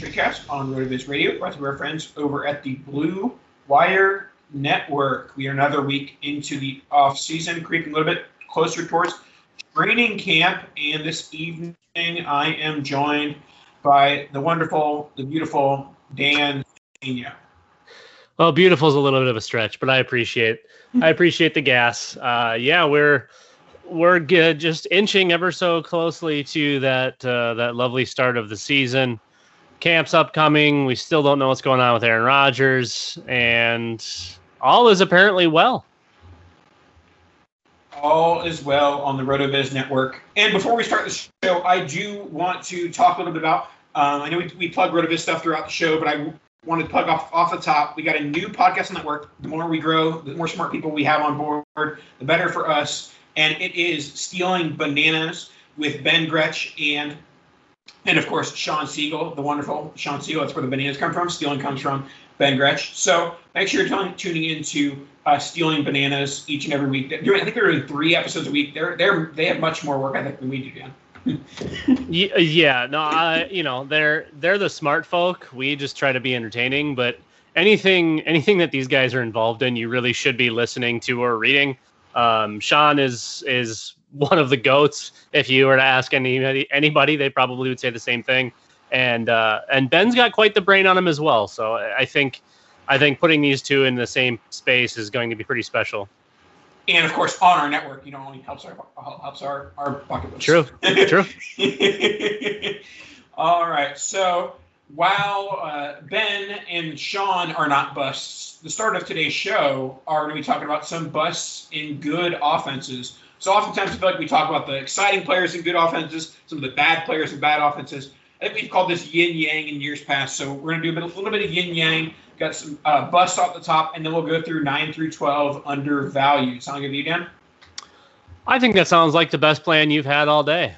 Dynasty Cast on RotoViz Radio, brought to our friends over at the Blue Wire Network. We are another week into the off season, creeping a little bit closer towards training camp. And this evening, I am joined by the wonderful, the beautiful Dan Pena. Well, beautiful is a little bit of a stretch, but I appreciate I appreciate the gas. Uh, yeah, we're we're good, just inching ever so closely to that uh, that lovely start of the season. Camp's upcoming. We still don't know what's going on with Aaron Rodgers, and all is apparently well. all is well on the RotoViz network. And before we start the show, I do want to talk a little bit about. Um, I know we, we plug RotoViz stuff throughout the show, but I wanted to plug off off the top. We got a new podcast network. The more we grow, the more smart people we have on board, the better for us. And it is stealing bananas with Ben Gretsch and and of course Sean Siegel, the wonderful Sean Siegel. That's where the bananas come from. Stealing comes from Ben Gretsch. So make sure you're tuning- tuning into uh, stealing bananas each and every week. They're doing, I think they're doing three episodes a week. They're they're they have much more work I think, than we do, Dan. Yeah, no, I, you know they're they're the smart folk. We just try to be entertaining, but anything anything that these guys are involved in, you really should be listening to or reading. Um, Sean is is one of the goats. If you were to ask anybody, anybody, they probably would say the same thing. And uh, and Ben's got quite the brain on him as well. So I think I think putting these two in the same space is going to be pretty special. And of course, on our network, you know, only helps our helps our our pocketbooks. True, true. All right. So while uh, Ben and Sean are not busts, the start of today's show are going to be talking about some busts in good offenses. So oftentimes I feel like we talk about the exciting players in good offenses, some of the bad players in bad offenses. I think we've called this yin yang in years past. So we're going to do a, bit, a little bit of yin yang. Got some uh, busts off the top, and then we'll go through nine through twelve undervalued. Sound good to you, Dan? I think that sounds like the best plan you've had all day.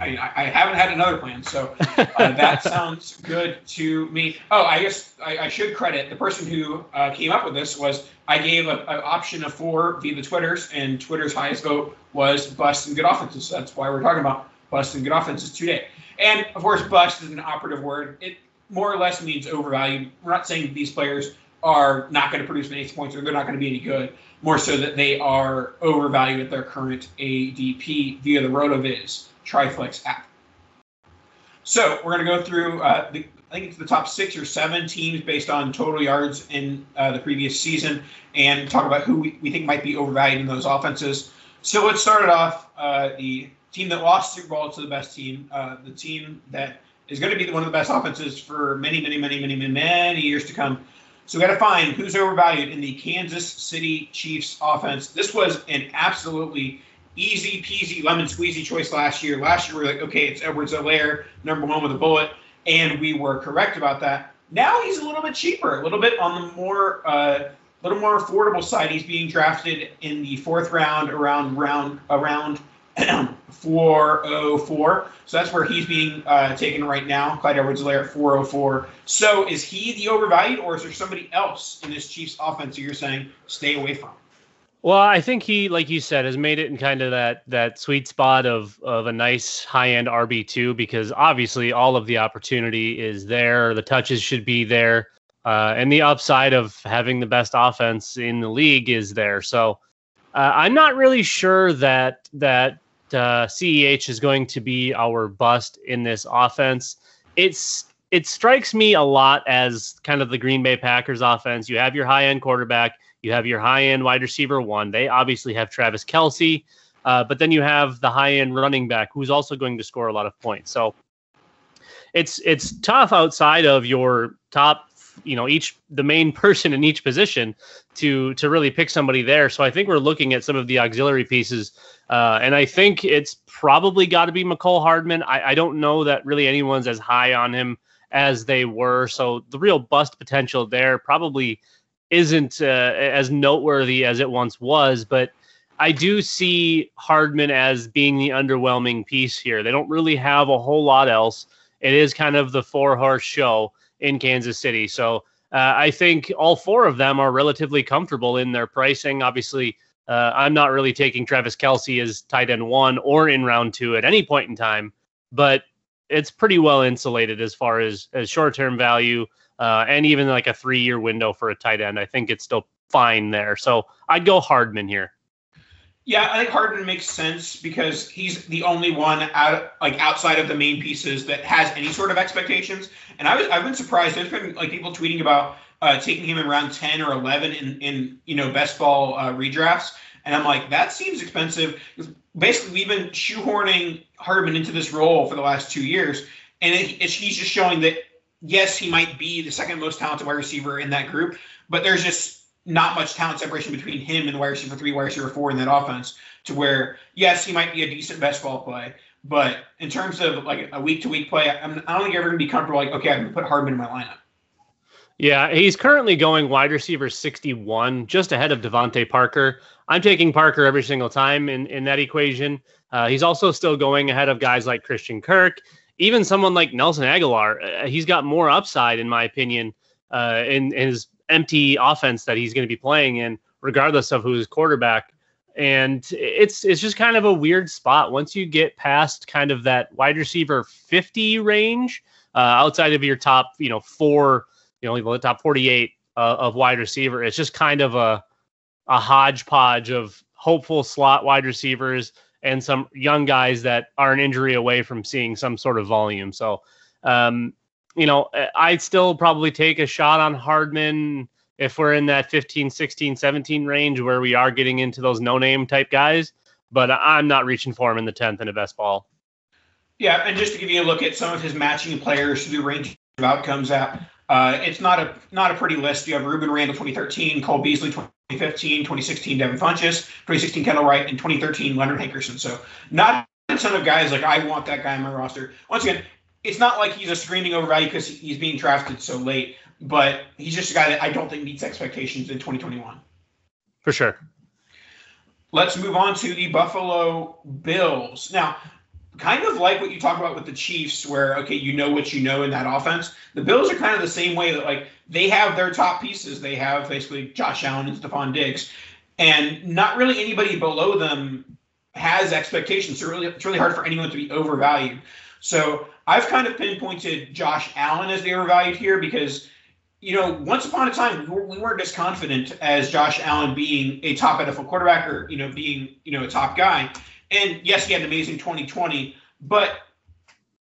I, I haven't had another plan, so uh, that sounds good to me. Oh, I guess I, I should credit the person who uh, came up with this was I gave an option of four via the Twitters, and Twitter's highest vote was bust and good offenses. So that's why we're talking about bust and good offenses today. And of course, bust is an operative word. It more or less means overvalued. We're not saying these players are not going to produce many points or they're not going to be any good. More so that they are overvalued at their current ADP via the RotoViz Triflex app. So we're going to go through. Uh, the, I think it's the top six or seven teams based on total yards in uh, the previous season, and talk about who we, we think might be overvalued in those offenses. So let's start it off. Uh, the team that lost Super Bowl to the best team, uh, the team that is going to be one of the best offenses for many, many, many, many, many, many years to come. So we got to find who's overvalued in the Kansas City Chiefs offense. This was an absolutely easy peasy lemon squeezy choice last year. Last year we were like, okay, it's Edwards-Helaire, number one with a bullet, and we were correct about that. Now he's a little bit cheaper, a little bit on the more uh, little more affordable side. He's being drafted in the fourth round, around round around 404. So that's where he's being uh, taken right now. Clyde Edwards-Helaire at 404. So is he the overvalued, or is there somebody else in this Chiefs offense that you're saying stay away from? Well, I think he, like you said, has made it in kind of that that sweet spot of of a nice high end RB two because obviously all of the opportunity is there, the touches should be there, uh, and the upside of having the best offense in the league is there. So uh, I'm not really sure that that uh, CEH is going to be our bust in this offense. It's it strikes me a lot as kind of the Green Bay Packers offense. You have your high end quarterback, you have your high end wide receiver one. They obviously have Travis Kelce, uh, but then you have the high end running back who's also going to score a lot of points. So it's it's tough outside of your top you know each the main person in each position to to really pick somebody there so i think we're looking at some of the auxiliary pieces uh, and i think it's probably got to be Mecole hardman I, I don't know that really anyone's as high on him as they were so the real bust potential there probably isn't uh, as noteworthy as it once was but I do see Hardman as being the underwhelming piece here. They don't really have a whole lot else. It is kind of the four horse show in Kansas City. So uh, I think all four of them are relatively comfortable in their pricing. Obviously, uh, I'm not really taking Travis Kelce as tight end one or in round two at any point in time, but it's pretty well insulated as far as, as short term value uh, and even like a three year window for a tight end. I think it's still fine there. So I'd go Hardman here. Yeah, I think Hardman makes sense because he's the only one out like outside of the main pieces that has any sort of expectations. And I was I've been surprised. There's been like people tweeting about uh, taking him in round ten or eleven in in you know best ball uh, redrafts, and I'm like that seems expensive. Basically, we've been shoehorning Hardman into this role for the last two years, and it, he's just showing that yes, he might be the second most talented wide receiver in that group, but there's just not much talent separation between him and the wide receiver three, wide receiver four in that offense. To where yes, he might be a decent best ball play, but in terms of like a week to week play, I'm, I don't think you're ever gonna be comfortable. Like okay, I'm gonna put Hardman in my lineup. Yeah, he's currently going wide receiver 61, just ahead of DeVante Parker. I'm taking Parker every single time in, in that equation. Uh, he's also still going ahead of guys like Christian Kirk, even someone like Nelson Agholor, Uh, he's got more upside, in my opinion, uh, in, in his empty offense that he's going to be playing in, regardless of who's quarterback. And it's it's just kind of a weird spot once you get past kind of that wide receiver 50 range, uh, outside of your top, you know, four, you know, the top 48 uh, of wide receiver. It's just kind of a a hodgepodge of hopeful slot wide receivers and some young guys that are an injury away from seeing some sort of volume. So um, you know, I'd still probably take a shot on Hardman if we're in that 15, 16, 17 range where we are getting into those no name type guys. But I'm not reaching for him in the 10th in a best ball. Yeah, and just to give you a look at some of his matching players through the range of outcomes, at, uh, it's not a not a pretty list. You have Rueben Randle 2013, Cole Beasley 2015, 2016 Devin Funchess, 2016 Kendall Wright, and 2013 Leonard Hankerson. So not a ton of guys like I want that guy on my roster. Once again, it's not like he's a screaming overvalue because he's being drafted so late, but he's just a guy that I don't think meets expectations in 2021. For sure. Let's move on to the Buffalo Bills. Now, kind of like what you talk about with the Chiefs, where okay, you know what you know in that offense. The Bills are kind of the same way that like they have their top pieces. They have basically Josh Allen and Stefon Diggs, and not really anybody below them has expectations. So really, it's really hard for anyone to be overvalued. So I've kind of pinpointed Josh Allen as the overvalued here because, you know, once upon a time we weren't as confident as Josh Allen being a top NFL quarterback or you know being you know a top guy. And yes, he had an amazing 2020, but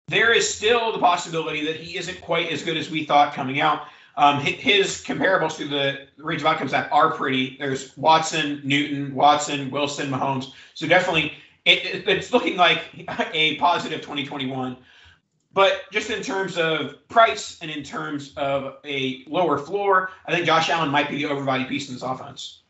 there is still the possibility that he isn't quite as good as we thought coming out. Um, his comparables to the range of outcomes that are pretty. There's Watson, Newton, Watson, Wilson, Mahomes. So definitely, it, it's looking like a positive 2021. But just in terms of price and in terms of a lower floor, I think Josh Allen might be the overvalued piece in this offense.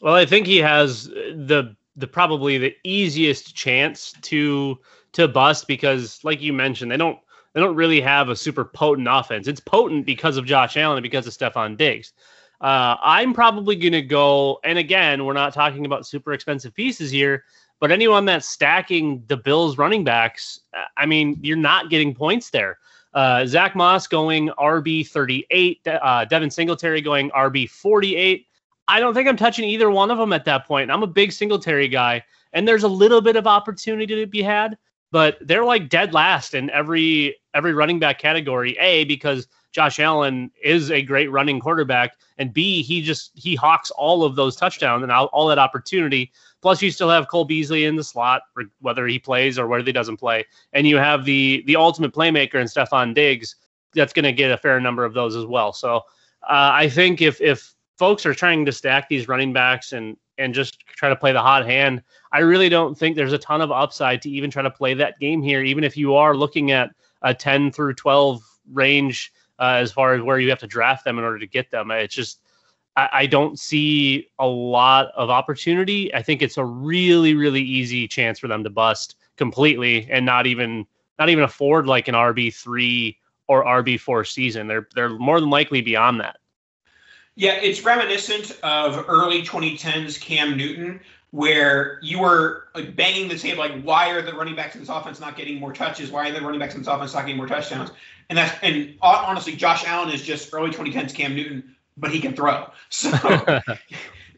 Well, I think he has the the probably the easiest chance to to bust because, like you mentioned, they don't they don't really have a super potent offense. It's potent because of Josh Allen and because of Stefon Diggs. Uh, I'm probably going to go, and again, we're not talking about super expensive pieces here, but anyone that's stacking the Bills running backs, I mean, you're not getting points there. Uh, Zach Moss going RB 38, uh, Devin Singletary going RB 48. I don't think I'm touching either one of them at that point. I'm a big Singletary guy, and there's a little bit of opportunity to be had, but they're like dead last in every every running back category. A because Josh Allen is a great running quarterback, and B he just he hawks all of those touchdowns and all, all that opportunity. Plus, you still have Cole Beasley in the slot, whether he plays or whether he doesn't play, and you have the the ultimate playmaker and Stefon Diggs. That's going to get a fair number of those as well. So, uh, I think if if folks are trying to stack these running backs and and just try to play the hot hand. I really don't think there's a ton of upside to even try to play that game here, even if you are looking at a 10 through 12 range uh, as far as where you have to draft them in order to get them. It's just, I, I don't see a lot of opportunity. I think it's a really, really easy chance for them to bust completely and not even not even afford like an RB three or RB four season. They're they're more than likely beyond that. Yeah, it's reminiscent of early 2010s Cam Newton, where you were like banging the table, like, why are the running backs in this offense not getting more touches? Why are the running backs in this offense not getting more touchdowns? And that's and honestly, Josh Allen is just early 2010s Cam Newton, but he can throw. So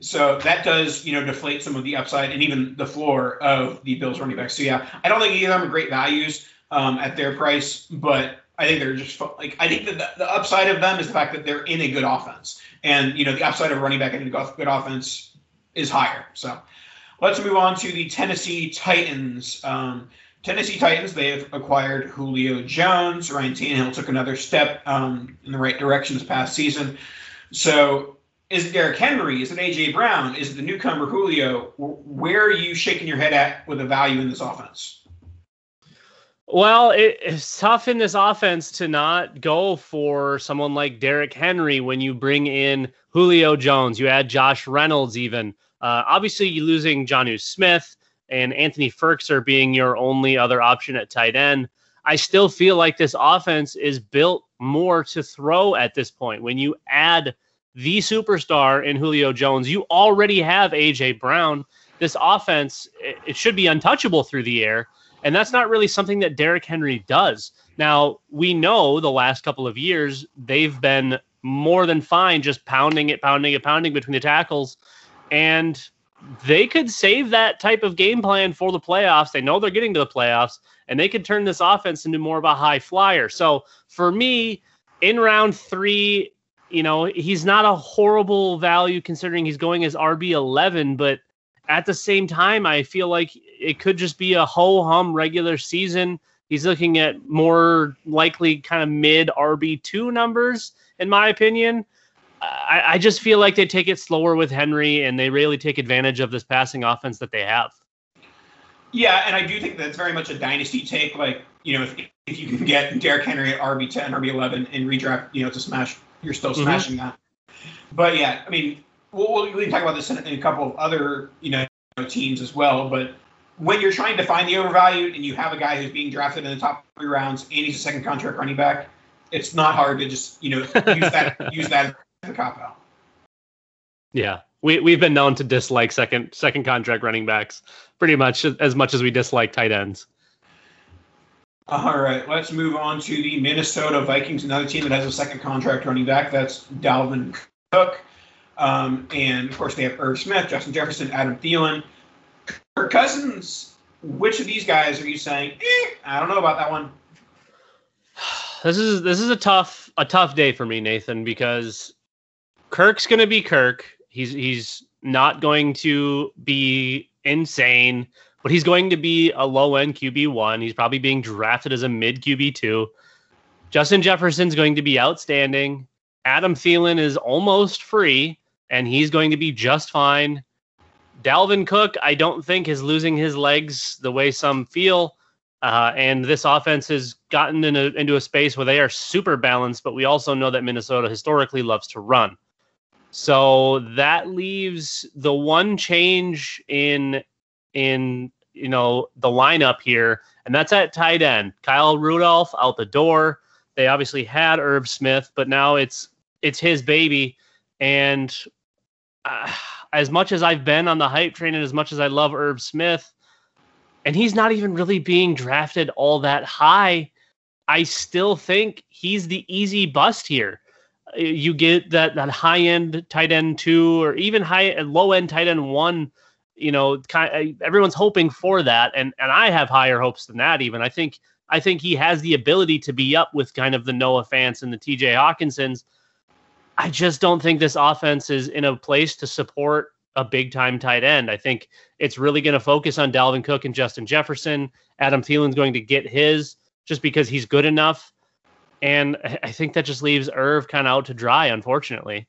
so that does, you know, deflate some of the upside and even the floor of the Bills running backs. So yeah, I don't think either of them are great values um, at their price, but I think they're just like I think that the, upside of them is the fact that they're in a good offense, and you know the upside of running back in a good offense is higher. So let's move on to the Tennessee Titans. Um, Tennessee Titans they have acquired Julio Jones. Ryan Tannehill took another step um, in the right direction this past season. So is it Derrick Henry? Is it AJ Brown? Is it the newcomer Julio? Where are you shaking your head at with the value in this offense? Well, it, it's tough in this offense to not go for someone like Derrick Henry when you bring in Julio Jones. You add Josh Reynolds, even. Uh, obviously, you're losing Jonnu Smith and Anthony Firkser being your only other option at tight end. I still feel like this offense is built more to throw at this point. When you add the superstar in Julio Jones, you already have AJ Brown. This offense, it, it should be untouchable through the air. And that's not really something that Derrick Henry does. Now, we know the last couple of years, they've been more than fine just pounding it, pounding it, pounding between the tackles. And they could save that type of game plan for the playoffs. They know they're getting to the playoffs, and they could turn this offense into more of a high flyer. So for me, in round three, you know, he's not a horrible value considering he's going as RB11, but at the same time, I feel like it could just be a ho hum regular season. He's looking at more likely kind of mid RB2 numbers, in my opinion. I, I, just feel like they take it slower with Henry and they really take advantage of this passing offense that they have. Yeah, and I do think that's very much a dynasty take. Like, you know, if, if you can get Derrick Henry at RB10, RB11 and redraft, you know, to smash, you're still mm-hmm. smashing mm-hmm. that. But yeah, I mean, we'll, we can talk about this in, in a couple of other you know teams as well. But when you're trying to find the overvalued and you have a guy who's being drafted in the top three rounds and he's a second contract running back, it's not hard to just you know use that use that as a cop out. Yeah, we we've been known to dislike second second contract running backs pretty much as much as we dislike tight ends. All right, let's move on to the Minnesota Vikings, another team that has a second contract running back. That's Dalvin Cook. Um, and of course, they have Irv Smith, Justin Jefferson, Adam Thielen. Kirk Cousins, which of these guys are you saying? Eh, I don't know about that one. This is this is a tough a tough day for me, Nathan, because Kirk's going to be Kirk. He's he's not going to be insane, but he's going to be a low end QB one. He's probably being drafted as a mid QB two. Justin Jefferson's going to be outstanding. Adam Thielen is almost free and he's going to be just fine. Dalvin Cook, I don't think is losing his legs the way some feel. Uh, and this offense has gotten in a, into a space where they are super balanced, but we also know that Minnesota historically loves to run. So that leaves the one change in in you know, the lineup here, and that's at tight end. Kyle Rudolph out the door. They obviously had Irv Smith, but now it's it's his baby. And uh, as much as I've been on the hype train and as much as I love Irv Smith, and he's not even really being drafted all that high, I still think he's the easy bust here. You get that that high end tight end two, or even high low end tight end one. You know, kind of, everyone's hoping for that, and and I have higher hopes than that. Even I think I think he has the ability to be up with kind of the Noah Fants and the TJ Hockensons. I just don't think this offense is in a place to support a big time tight end. I think it's really going to focus on Dalvin Cook and Justin Jefferson. Adam Thielen's going to get his just because he's good enough. And I think that just leaves Irv kind of out to dry, unfortunately.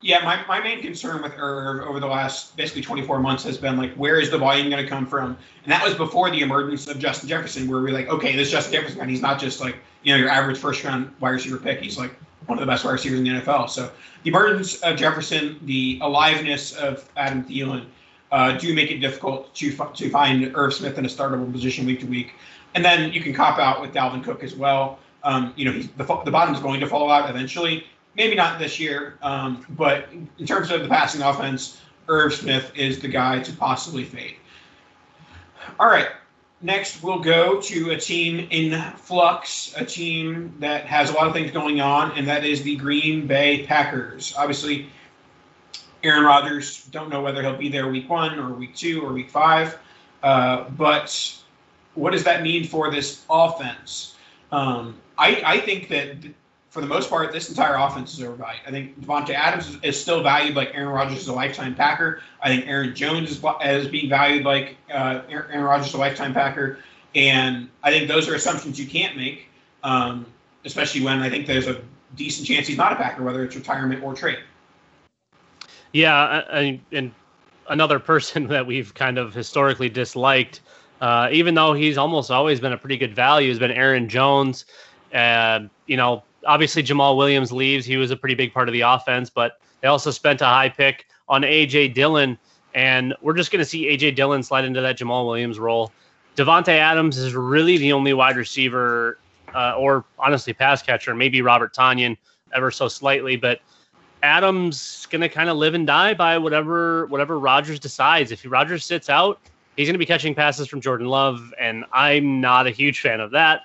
Yeah, my, my main concern with Irv over the last basically 24 months has been like, where is the volume going to come from? And that was before the emergence of Justin Jefferson, where we're like, okay, this Justin Jefferson guy, he's not just like, you know, your average first round wide receiver pick. He's like one of the best wide receivers in the NFL. So the emergence of Jefferson, the aliveness of Adam Thielen, uh, do make it difficult to, to find Irv Smith in a startable position week to week. And then you can cop out with Dalvin Cook as well. Um, you know, he's, the, the bottom is going to fall out eventually maybe not this year, um, but in terms of the passing offense, Irv Smith is the guy to possibly fade. All right. Next, we'll go to a team in flux, a team that has a lot of things going on, and that is the Green Bay Packers. Obviously, Aaron Rodgers, don't know whether he'll be there week one or week two or week five, uh, but what does that mean for this offense? Um, I, I think that for the most part, this entire offense is overvalued. I think Davante Adams is, is, still valued like Aaron Rodgers is a lifetime Packer. I think Aaron Jones is, is being valued like uh, Aaron Rodgers is a lifetime Packer. And I think those are assumptions you can't make, um, especially when I think there's a decent chance he's not a Packer, whether it's retirement or trade. Yeah, I, and another person that we've kind of historically disliked, uh, even though he's almost always been a pretty good value, has been Aaron Jones. You know, obviously Jamaal Williams leaves. He was a pretty big part of the offense, but they also spent a high pick on AJ Dillon, and we're just going to see AJ Dillon slide into that Jamaal Williams role. Davante Adams is really the only wide receiver, uh, or honestly pass catcher. Maybe Robert Tonyan ever so slightly, but Adams going to kind of live and die by whatever whatever Rodgers decides. If Rodgers sits out, he's going to be catching passes from Jordan Love, and I'm not a huge fan of that.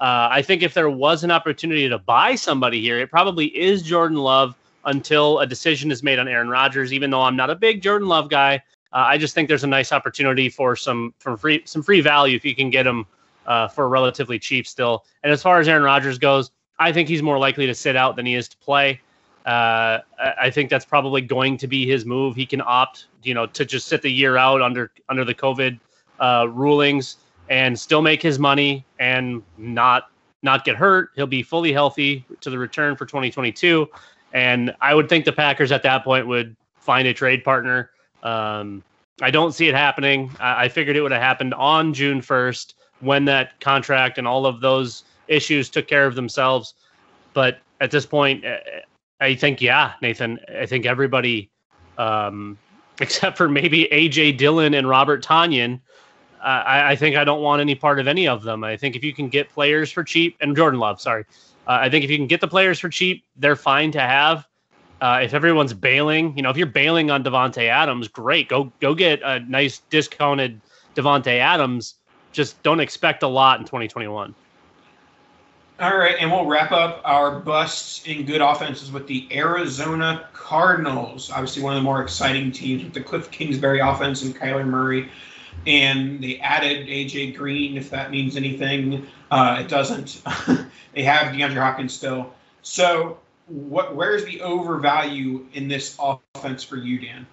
Uh, I think if there was an opportunity to buy somebody here, it probably is Jordan Love until a decision is made on Aaron Rodgers. Even though I'm not a big Jordan Love guy, uh, I just think there's a nice opportunity for some for free some free value if you can get him uh, for relatively cheap still. And as far as Aaron Rodgers goes, I think he's more likely to sit out than he is to play. Uh, I think that's probably going to be his move. He can opt, you know, to just sit the year out under under the COVID uh, rulings and still make his money and not not get hurt. He'll be fully healthy to the return for 2022, and I would think the Packers at that point would find a trade partner. Um, I don't see it happening. I, I figured it would have happened on June 1st when that contract and all of those issues took care of themselves. But at this point, eh, I think yeah, Nathan. I think everybody, um, except for maybe AJ Dillon and Robert Tonyan, I, I, think I don't want any part of any of them. I think if you can get players for cheap, and Jordan Love, sorry, uh, I think if you can get the players for cheap, they're fine to have. Uh, if everyone's bailing, you know, if you're bailing on Davante Adams, great. Go go get a nice discounted Davante Adams. Just don't expect a lot in 2021. All right, and we'll wrap up our busts in good offenses with the Arizona Cardinals. Obviously, one of the more exciting teams with the Cliff Kingsbury offense and Kyler Murray and they added AJ Green, if that means anything. Uh, it doesn't. they have DeAndre Hopkins still. So, what? Where's the overvalue in this offense for you, Dan?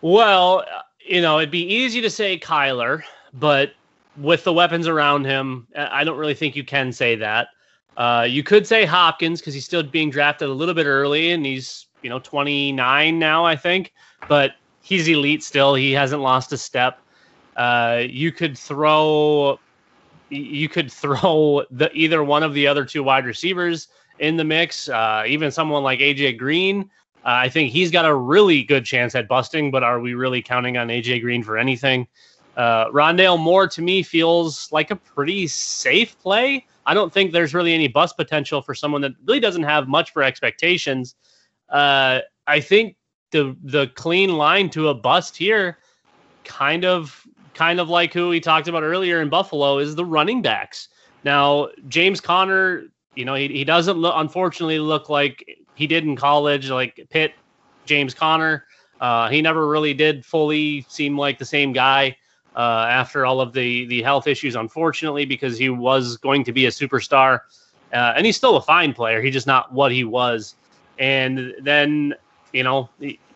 Well, you know, it'd be easy to say Kyler, but with the weapons around him, I don't really think you can say that. Uh, you could say Hopkins because he's still being drafted a little bit early, and he's you know 29 now, I think. But he's elite still. He hasn't lost a step. Uh, you could throw, you could throw the either one of the other two wide receivers in the mix. Uh, even someone like AJ Green Uh, I think he's got a really good chance at busting, but are we really counting on AJ Green for anything? Uh, Rondale Moore to me feels like a pretty safe play. I don't think there's really any bust potential for someone that really doesn't have much for expectations. Uh, I think the the clean line to a bust here, kind of kind of like who we talked about earlier in Buffalo, is the running backs. Now James Conner, you know, he, he doesn't look unfortunately look like he did in college, like Pitt, James Conner. Uh, he never really did fully seem like the same guy uh, after all of the the health issues, unfortunately, because he was going to be a superstar, uh, and he's still a fine player. He's just not what he was. And then you know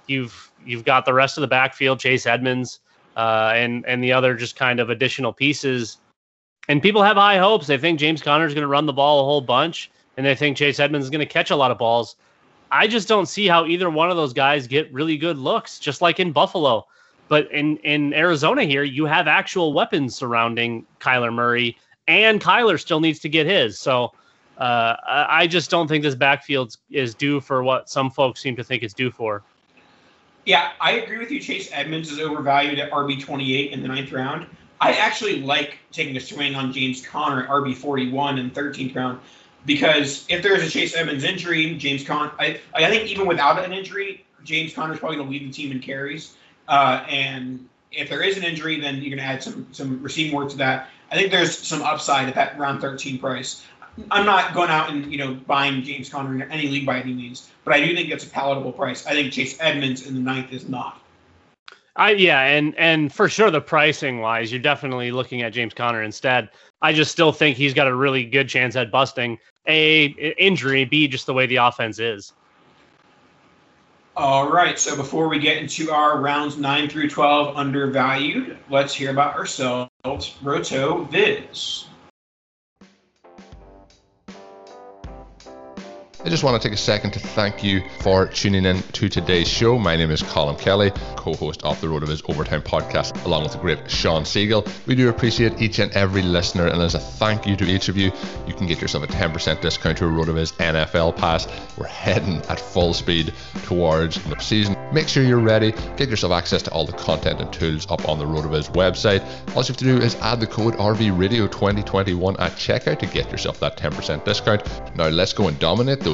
you've you've got the rest of the backfield, Chase Edmonds, uh, and and the other just kind of additional pieces. And people have high hopes. They think James Conner is going to run the ball a whole bunch, and they think Chase Edmonds is going to catch a lot of balls. I just don't see how either one of those guys get really good looks, just like in Buffalo. But in in Arizona here, you have actual weapons surrounding Kyler Murray, and Kyler still needs to get his. So uh, I just don't think this backfield is due for what some folks seem to think it's due for. Yeah, I agree with you. Chase Edmonds is overvalued at RB twenty eight in the ninth round. I actually like taking a swing on James Conner at RB forty one in thirteenth round because if there's a Chase Edmonds injury, James Conner, I, I think even without an injury, James Conner is probably going to lead the team in carries. Uh, and if there is an injury, then you're going to add some some receiving work to that. I think there's some upside at that round 13 price. I'm not going out and you know buying James Conner in any league by any means, but I do think it's a palatable price. I think Chase Edmonds in the ninth is not. I yeah, and and for sure the pricing wise, you're definitely looking at James Conner instead. I just still think he's got a really good chance at busting a injury, b just the way the offense is. All right. So before we get into our rounds nine through 12 undervalued, let's hear about ourselves. Roto Viz. I just want to take a second to thank you for tuning in to today's show. My name is Colin Kelly, co host of the RotoViz Overtime podcast, along with the great Sean Siegel. We do appreciate each and every listener, and as a thank you to each of you, you can get yourself a 10% discount to a RotoViz NFL Pass. We're heading at full speed towards the season. Make sure you're ready, get yourself access to all the content and tools up on the RotoViz website. All you have to do is add the code RVRadio2021 at checkout to get yourself that 10% discount. Now, let's go and dominate those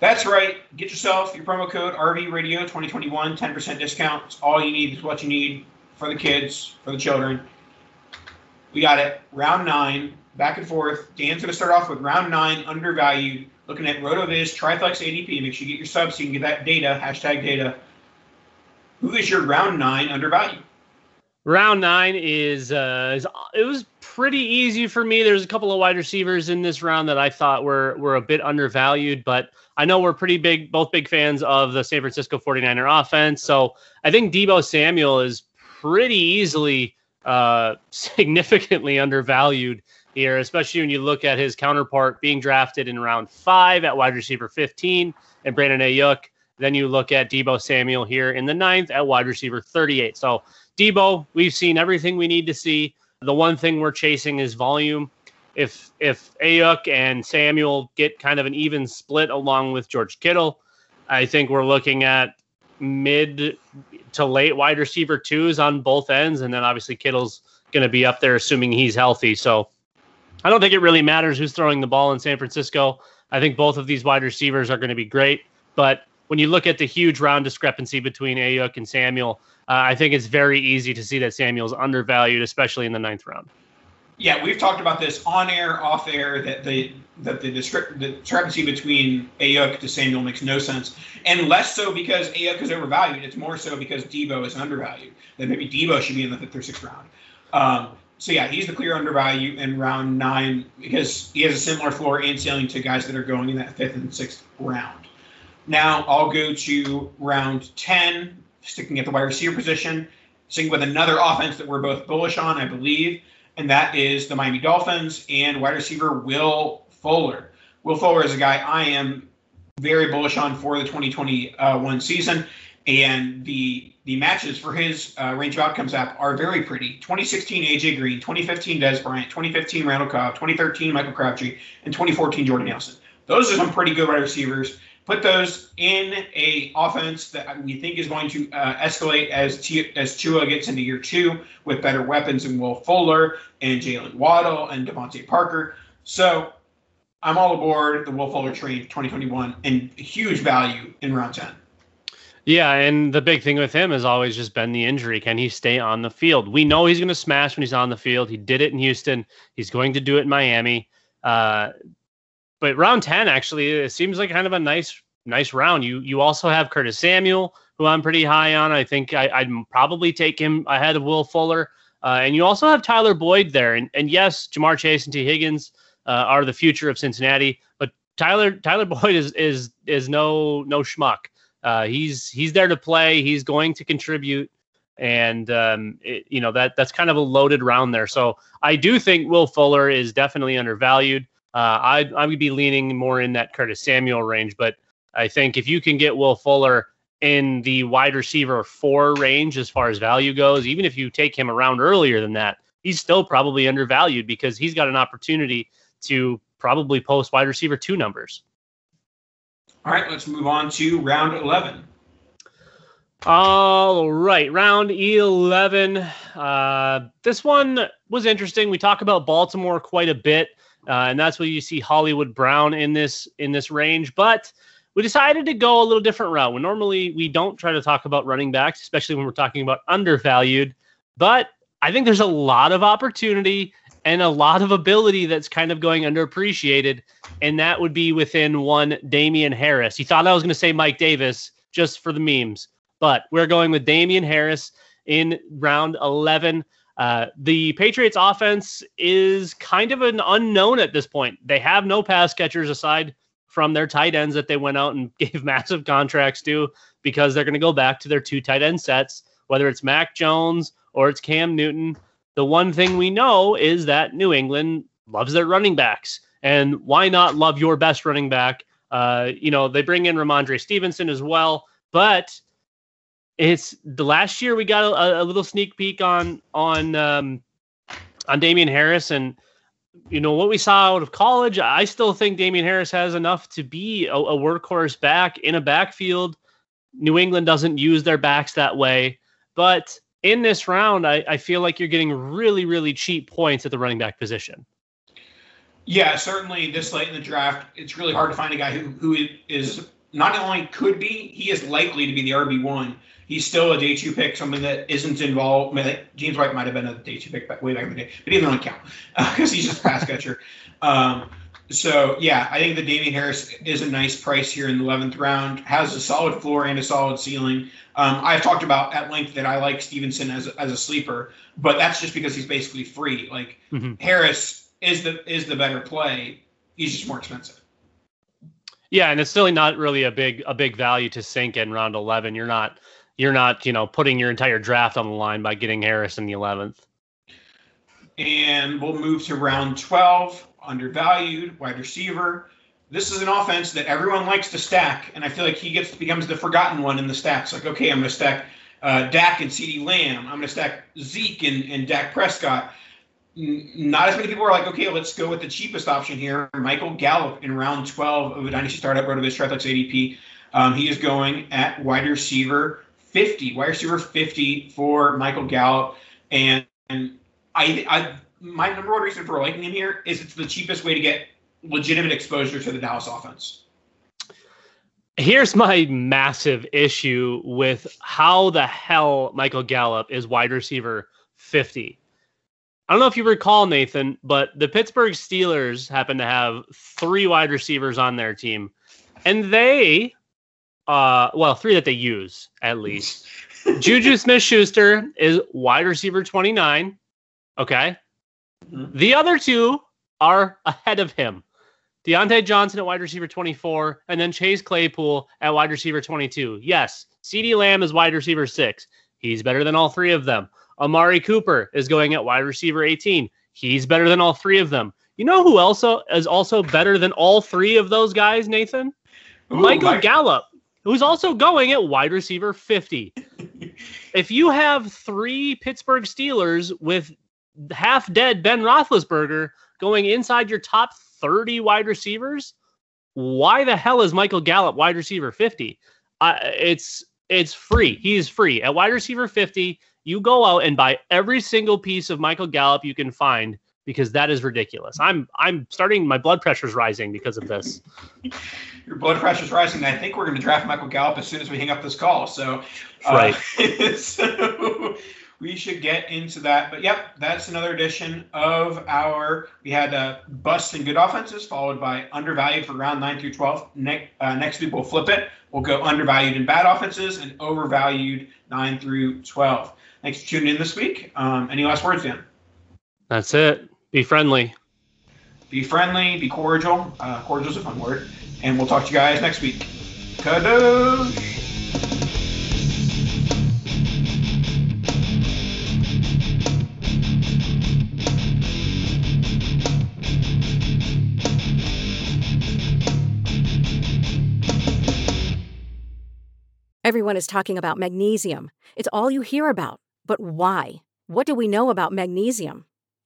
That's right. Get yourself your promo code RV Radio 2021, 10% discount. It's all you need is what you need for the kids, for the children. We got it. Round nine, back and forth. Dan's going to start off with round nine, undervalued. Looking at RotoViz Triflex ADP. Make sure you get your subs so you can get that data, hashtag data. Who is your round nine undervalued? Round nine is, uh, is it was pretty easy for me. There's a couple of wide receivers in this round that I thought were were a bit undervalued, but I know we're pretty big, both big fans of the San Francisco 49er offense. So I think Deebo Samuel is pretty easily uh, significantly undervalued here, especially when you look at his counterpart being drafted in round five at wide receiver 15 and Brandon Aiyuk. Then you look at Deebo Samuel here in the ninth at wide receiver 38. So Deebo, we've seen everything we need to see. The one thing we're chasing is volume. If if Aiyuk and Samuel get kind of an even split along with George Kittle, I think we're looking at mid to late wide receiver twos on both ends, and then obviously Kittle's going to be up there, assuming he's healthy. So I don't think it really matters who's throwing the ball in San Francisco. I think both of these wide receivers are going to be great, but when you look at the huge round discrepancy between Aiyuk and Samuel, uh, I think it's very easy to see that Samuel's undervalued, especially in the ninth round. Yeah, we've talked about this on air, off air, that the that the, discre- the discrepancy between Aiyuk to Samuel makes no sense, and less so because Aiyuk is overvalued. It's more so because Deebo is undervalued. That maybe Deebo should be in the fifth or sixth round. Um, so yeah, he's the clear undervalue in round nine because he has a similar floor and ceiling to guys that are going in that fifth and sixth round. Now I'll go to round ten, sticking at the wide receiver position, sticking with another offense that we're both bullish on, I believe and that is the Miami Dolphins and wide receiver Will Fuller. Will Fuller is a guy I am very bullish on for the 2021 season, and the the matches for his uh, range of outcomes app are very pretty. 2016 AJ Green, 2015 Dez Bryant, 2015 Randall Cobb, 2013 Michael Crabtree, and 2014 Jordan Nelson. Those are some pretty good wide receivers put those in a offense that we think is going to uh, escalate as T- as Tua gets into year two with better weapons and Will Fuller and Jaylen Waddle and DeVante Parker. So I'm all aboard the Will Fuller train 2021 and huge value in round 10. Yeah, and the big thing with him has always just been the injury. Can he stay on the field? We know he's going to smash when he's on the field. He did it in Houston. He's going to do it in Miami. Uh, but round 10 actually it seems like kind of a nice nice round. You you also have Curtis Samuel, who I'm pretty high on. I think I, would probably take him ahead of Will Fuller. Uh, and you also have Tyler Boyd there. And, and yes, Ja'Marr Chase and Tee Higgins uh, are the future of Cincinnati. But Tyler Tyler Boyd is is is no no schmuck. Uh, he's he's there to play. He's going to contribute, and um, it, you know that that's kind of a loaded round there. So I do think Will Fuller is definitely undervalued. Uh, I I would be leaning more in that Curtis Samuel range, but I think if you can get Will Fuller in the wide receiver four range as far as value goes, even if you take him around earlier than that, he's still probably undervalued because he's got an opportunity to probably post wide receiver two numbers. All right, let's move on to round 11. All right, round 11. Uh, this one was interesting. We talk about Baltimore quite a bit uh, and that's where you see Hollywood Brown in this in this range. But we decided to go a little different route. When normally we don't try to talk about running backs, especially when we're talking about undervalued. But I think there's a lot of opportunity and a lot of ability that's kind of going underappreciated, and that would be within one Damien Harris. You thought I was going to say Mike Davis just for the memes, but we're going with Damien Harris in round 11. Uh, the Patriots offense is kind of an unknown at this point. They have no pass catchers aside from their tight ends that they went out and gave massive contracts to because they're going to go back to their two tight end sets, whether it's Mac Jones or it's Cam Newton. The one thing we know is that New England loves their running backs. And why not love your best running back? Uh, you know, they bring in Rhamondre Stevenson as well, but it's the last year we got a, a little sneak peek on on um, on Damien Harris and you know what we saw out of college. I still think Damien Harris has enough to be a, a workhorse back in a backfield. New England doesn't use their backs that way, but in this round, I, I feel like you're getting really, really cheap points at the running back position. Yeah, certainly this late in the draft, it's really hard to find a guy who, who is not only could be, he is likely to be the RB1 he's still a day two pick, something that isn't involved. I mean, James White might have been a day two pick way back in the day, but he doesn't count because uh, he's just a pass catcher. Um, So yeah, I think the Damien Harris is a nice price here in the eleventh round. Has a solid floor and a solid ceiling. Um, I've talked about at length that I like Stevenson as a, as a sleeper, but that's just because he's basically free. Like Mhm. Harris is the is the better play. He's just more expensive. Yeah, and it's still not really a big a big value to sink in round eleven. You're not you're not you know putting your entire draft on the line by getting Harris in the eleventh. And we'll move to round 12, undervalued, wide receiver. This is an offense that everyone likes to stack, and I feel like he gets becomes the forgotten one in the stacks. Like, okay, I'm going to stack uh, Dak and CeeDee Lamb. I'm going to stack Zeke and, and Dak Prescott. N- Not as many people are like, okay, let's go with the cheapest option here. Michael Gallup in round 12 of a Dynasty Startup Rotoviz Triflex ADP. Um, he is going at wide receiver 50, wide receiver 50 for Michael Gallup. And, and I, I my number one reason for liking him here is it's the cheapest way to get legitimate exposure to the Dallas offense. Here's my massive issue with how the hell Michael Gallup is wide receiver 50. I don't know if you recall, Nathan, but the Pittsburgh Steelers happen to have three wide receivers on their team. And they, uh, well, three that they use at least. Juju Smith Schuster is wide receiver 29. Okay. Mhm. The other two are ahead of him. Diontae Johnson at wide receiver 24, and then Chase Claypool at wide receiver 22. Yes, CeeDee Lamb is wide receiver six. He's better than all three of them. Amari Cooper is going at wide receiver 18. He's better than all three of them. You know who else is also better than all three of those guys, Nathan? Ooh, Michael Mike- Gallup, who's also going at wide receiver 50. if you have three Pittsburgh Steelers with half dead Ben Roethlisberger going inside your top 30 wide receivers, why the hell is Michael Gallup wide receiver 50? Uh, it's it's free. He is free at wide receiver 50. You go out and buy every single piece of Michael Gallup you can find because that is ridiculous. I'm I'm starting my blood pressure's rising because of this. Your blood pressure's rising. I think we're going to draft Michael Gallup as soon as we hang up this call. So, uh, Right. so we should get into that. But yep, that's another edition of our. We had uh, bust and good offenses, followed by undervalued for round nine through twelve. Next, uh, next week we'll flip it. We'll go undervalued in bad offenses and overvalued nine through twelve. Thanks for tuning in this week. Um, any last words, Dan? That's it. Be friendly. Be friendly, be cordial. Uh, cordial is a fun word. And we'll talk to you guys next week. Kadosh! Everyone is talking about magnesium. It's all you hear about. But why? What do we know about magnesium?